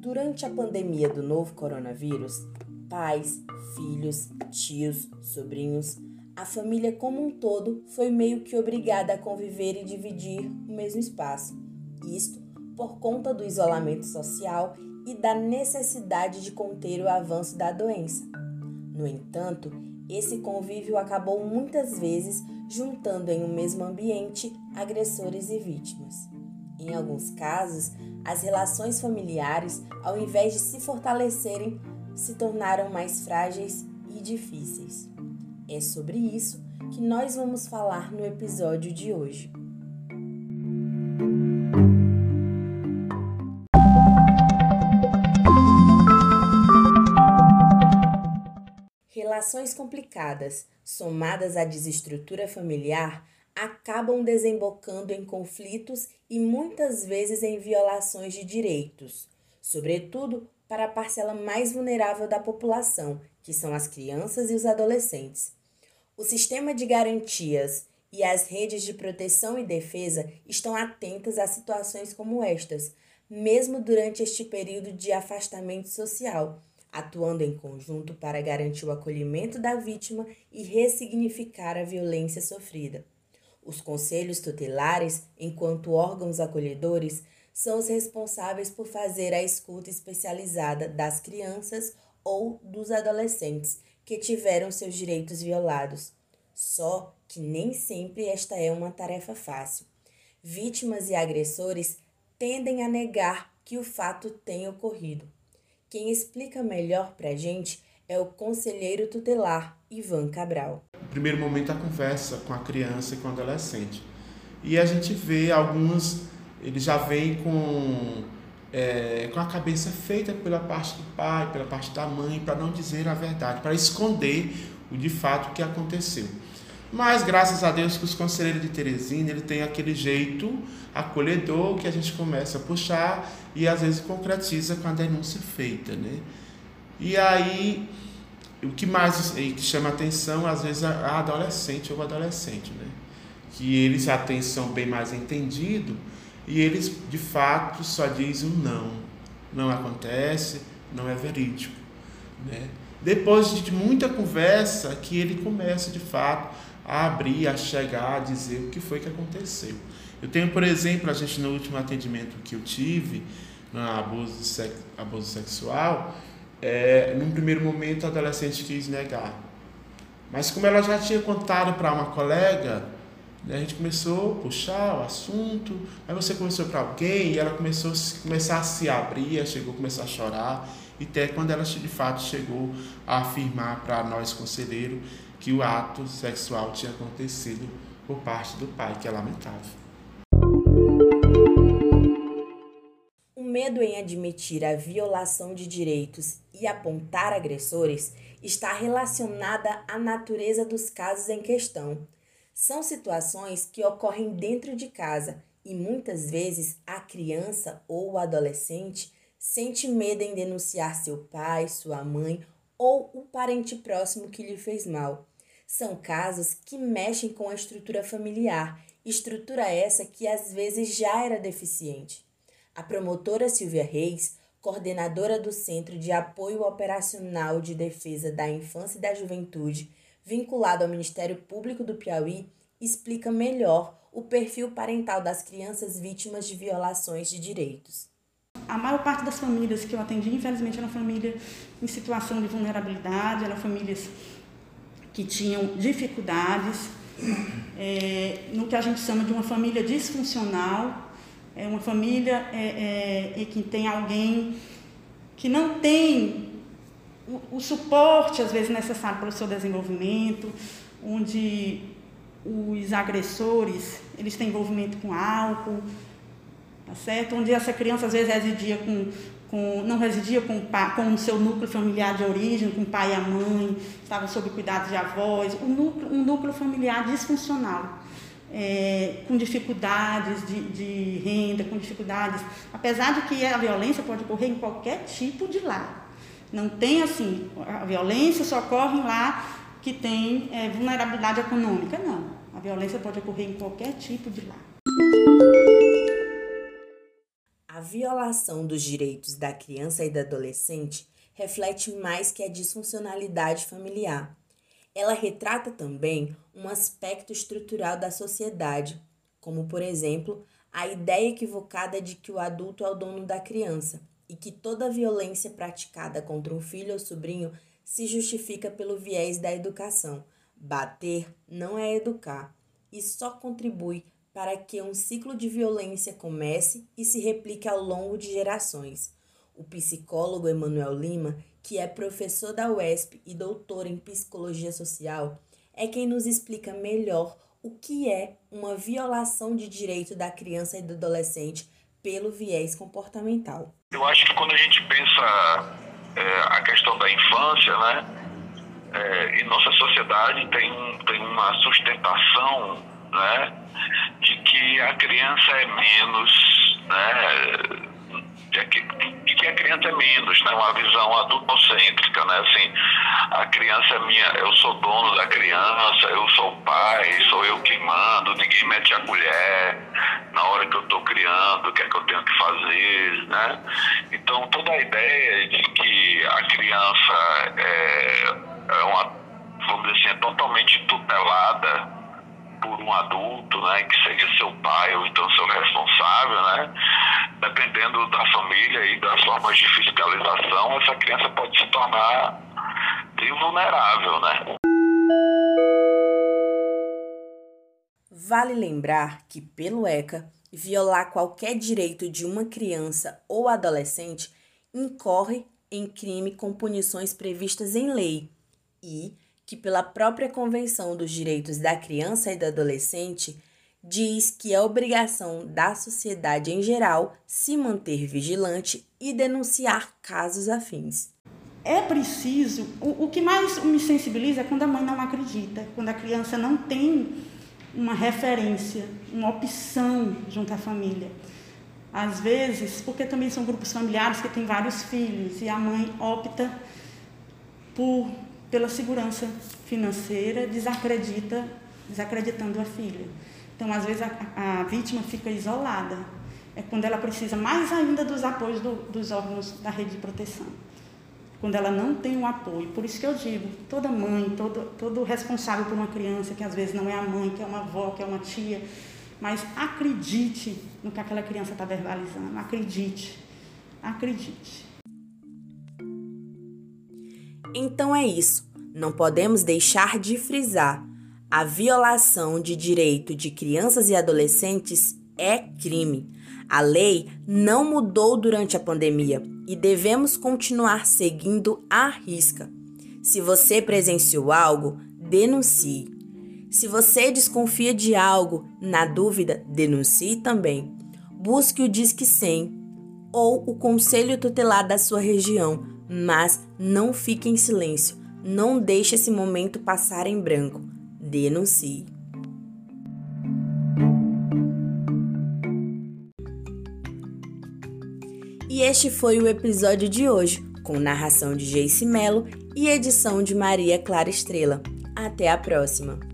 Durante a pandemia do novo coronavírus, pais, filhos, tios, sobrinhos, a família como um todo foi meio que obrigada a conviver e dividir o mesmo espaço. Isto por conta do isolamento social e da necessidade de conter o avanço da doença. No entanto, esse convívio acabou muitas vezes juntando em um mesmo ambiente agressores e vítimas. Em alguns casos, as relações familiares, ao invés de se fortalecerem, se tornaram mais frágeis e difíceis. É sobre isso que nós vamos falar no episódio de hoje. Relações complicadas, somadas à desestrutura familiar, acabam desembocando em conflitos e muitas vezes em violações de direitos, sobretudo para a parcela mais vulnerável da população, que são as crianças e os adolescentes. O sistema de garantias e as redes de proteção e defesa estão atentas a situações como estas, mesmo durante este período de afastamento social, atuando em conjunto para garantir o acolhimento da vítima e ressignificar a violência sofrida. Os conselhos tutelares, enquanto órgãos acolhedores, são os responsáveis por fazer a escuta especializada das crianças ou dos adolescentes que tiveram seus direitos violados. Só que nem sempre esta é uma tarefa fácil. Vítimas e agressores tendem a negar que o fato tenha ocorrido. Quem explica melhor para a gente é o conselheiro tutelar Ivan Cabral. Primeiro momento, a conversa com a criança e com o adolescente. E a gente vê alguns, eles já vêm com, é, com a cabeça feita pela parte do pai, pela parte da mãe, para não dizer a verdade, para esconder o de fato que aconteceu. Mas graças a Deus que os conselheiros de Teresina, ele tem aquele jeito acolhedor que a gente começa a puxar e às vezes concretiza com a denúncia feita, né? E aí o que mais que chama atenção às vezes a adolescente ou adolescente, né? Que eles já têm bem mais entendido e eles de fato só dizem não, não acontece, não é verídico, né? Depois de muita conversa que ele começa de fato a abrir, a chegar, a dizer o que foi que aconteceu. Eu tenho, por exemplo, a gente no último atendimento que eu tive, no abuso, sex, abuso sexual, é, num primeiro momento a adolescente quis negar. Mas como ela já tinha contado para uma colega, né, a gente começou a puxar o assunto, aí você começou para alguém e ela começou a começar a se abrir, chegou a começar a chorar, e até quando ela de fato chegou a afirmar para nós conselheiros que o ato sexual tinha acontecido por parte do pai, que é lamentável. Medo em admitir a violação de direitos e apontar agressores está relacionada à natureza dos casos em questão. São situações que ocorrem dentro de casa e muitas vezes a criança ou o adolescente sente medo em denunciar seu pai, sua mãe ou o parente próximo que lhe fez mal. São casos que mexem com a estrutura familiar, estrutura essa que às vezes já era deficiente. A promotora Silvia Reis, coordenadora do Centro de Apoio Operacional de Defesa da Infância e da Juventude, vinculado ao Ministério Público do Piauí, explica melhor o perfil parental das crianças vítimas de violações de direitos. A maior parte das famílias que eu atendi, infelizmente, eram famílias em situação de vulnerabilidade, eram famílias que tinham dificuldades, é, no que a gente chama de uma família disfuncional, é uma família é, é, que tem alguém que não tem o, o, suporte, às vezes, necessário para o seu desenvolvimento, onde os agressores eles têm envolvimento com álcool, tá certo? Onde essa criança, às vezes, residia com com, não residia com, com o seu núcleo familiar de origem, com o pai e a mãe, estava sob cuidado de avós, um núcleo, um núcleo familiar disfuncional, é, com dificuldades de, de renda, com dificuldades, apesar de que a violência pode ocorrer em qualquer tipo de lar. Não tem assim, a violência só ocorre lá que tem é, vulnerabilidade econômica, não. A violência pode ocorrer em qualquer tipo de lar. A violação dos direitos da criança e do adolescente reflete mais que a disfuncionalidade familiar. Ela retrata também um aspecto estrutural da sociedade, como, por exemplo, a ideia equivocada de que o adulto é o dono da criança e que toda violência praticada contra um filho ou sobrinho se justifica pelo viés da educação. Bater não é educar e só contribui para que um ciclo de violência comece e se replique ao longo de gerações. O psicólogo Emanuel Lima, que é professor da UESP e doutor em psicologia social, é quem nos explica melhor o que é uma violação de direito da criança e do adolescente pelo viés comportamental. Eu acho que quando a gente pensa é, a questão da infância, né, é, e nossa sociedade tem, tem uma sustentação, né, de que a criança é menos, né, de que, criança é menos, né? Uma visão adultocêntrica, né? Assim, a criança é minha, eu sou dono da criança, eu sou pai, sou eu que mando, ninguém mete a colher na hora que eu estou criando, o que é que eu tenho que fazer, né? Então, toda a ideia de que a criança é, é uma, vamos dizer assim, é totalmente tutelada por um adulto, né, que seja seu pai ou então seu responsável, né, dependendo da família e das formas de fiscalização, essa criança pode se tornar vulnerável, né. Vale lembrar que, pelo ECA, violar qualquer direito de uma criança ou adolescente incorre em crime com punições previstas em lei e que, pela própria Convenção dos Direitos da Criança e do Adolescente, diz que é obrigação da sociedade em geral se manter vigilante e denunciar casos afins. É preciso, o, o que mais me sensibiliza é quando a mãe não acredita, quando a criança não tem uma referência, uma opção junto à família. Às vezes, porque também são grupos familiares que têm vários filhos e a mãe opta por pela segurança financeira, desacredita, desacreditando a filha. Então, às vezes, a, a vítima fica isolada. É quando ela precisa mais ainda dos apoios do, dos órgãos da rede de proteção. Quando ela não tem o apoio. Por isso que eu digo, toda mãe, todo, todo responsável por uma criança, que às vezes não é a mãe, que é uma avó, que é uma tia, mas acredite no que aquela criança está verbalizando. Acredite. Acredite. Então é isso. Não podemos deixar de frisar: a violação de direito de crianças e adolescentes é crime. A lei não mudou durante a pandemia e devemos continuar seguindo à risca. Se você presenciou algo, denuncie. Se você desconfia de algo, na dúvida, denuncie também. Busque o Disque 100 ou o conselho tutelar da sua região mas não fique em silêncio. Não deixe esse momento passar em branco. Denuncie. E este foi o episódio de hoje, com narração de Jace Mello e edição de Maria Clara Estrela. Até a próxima!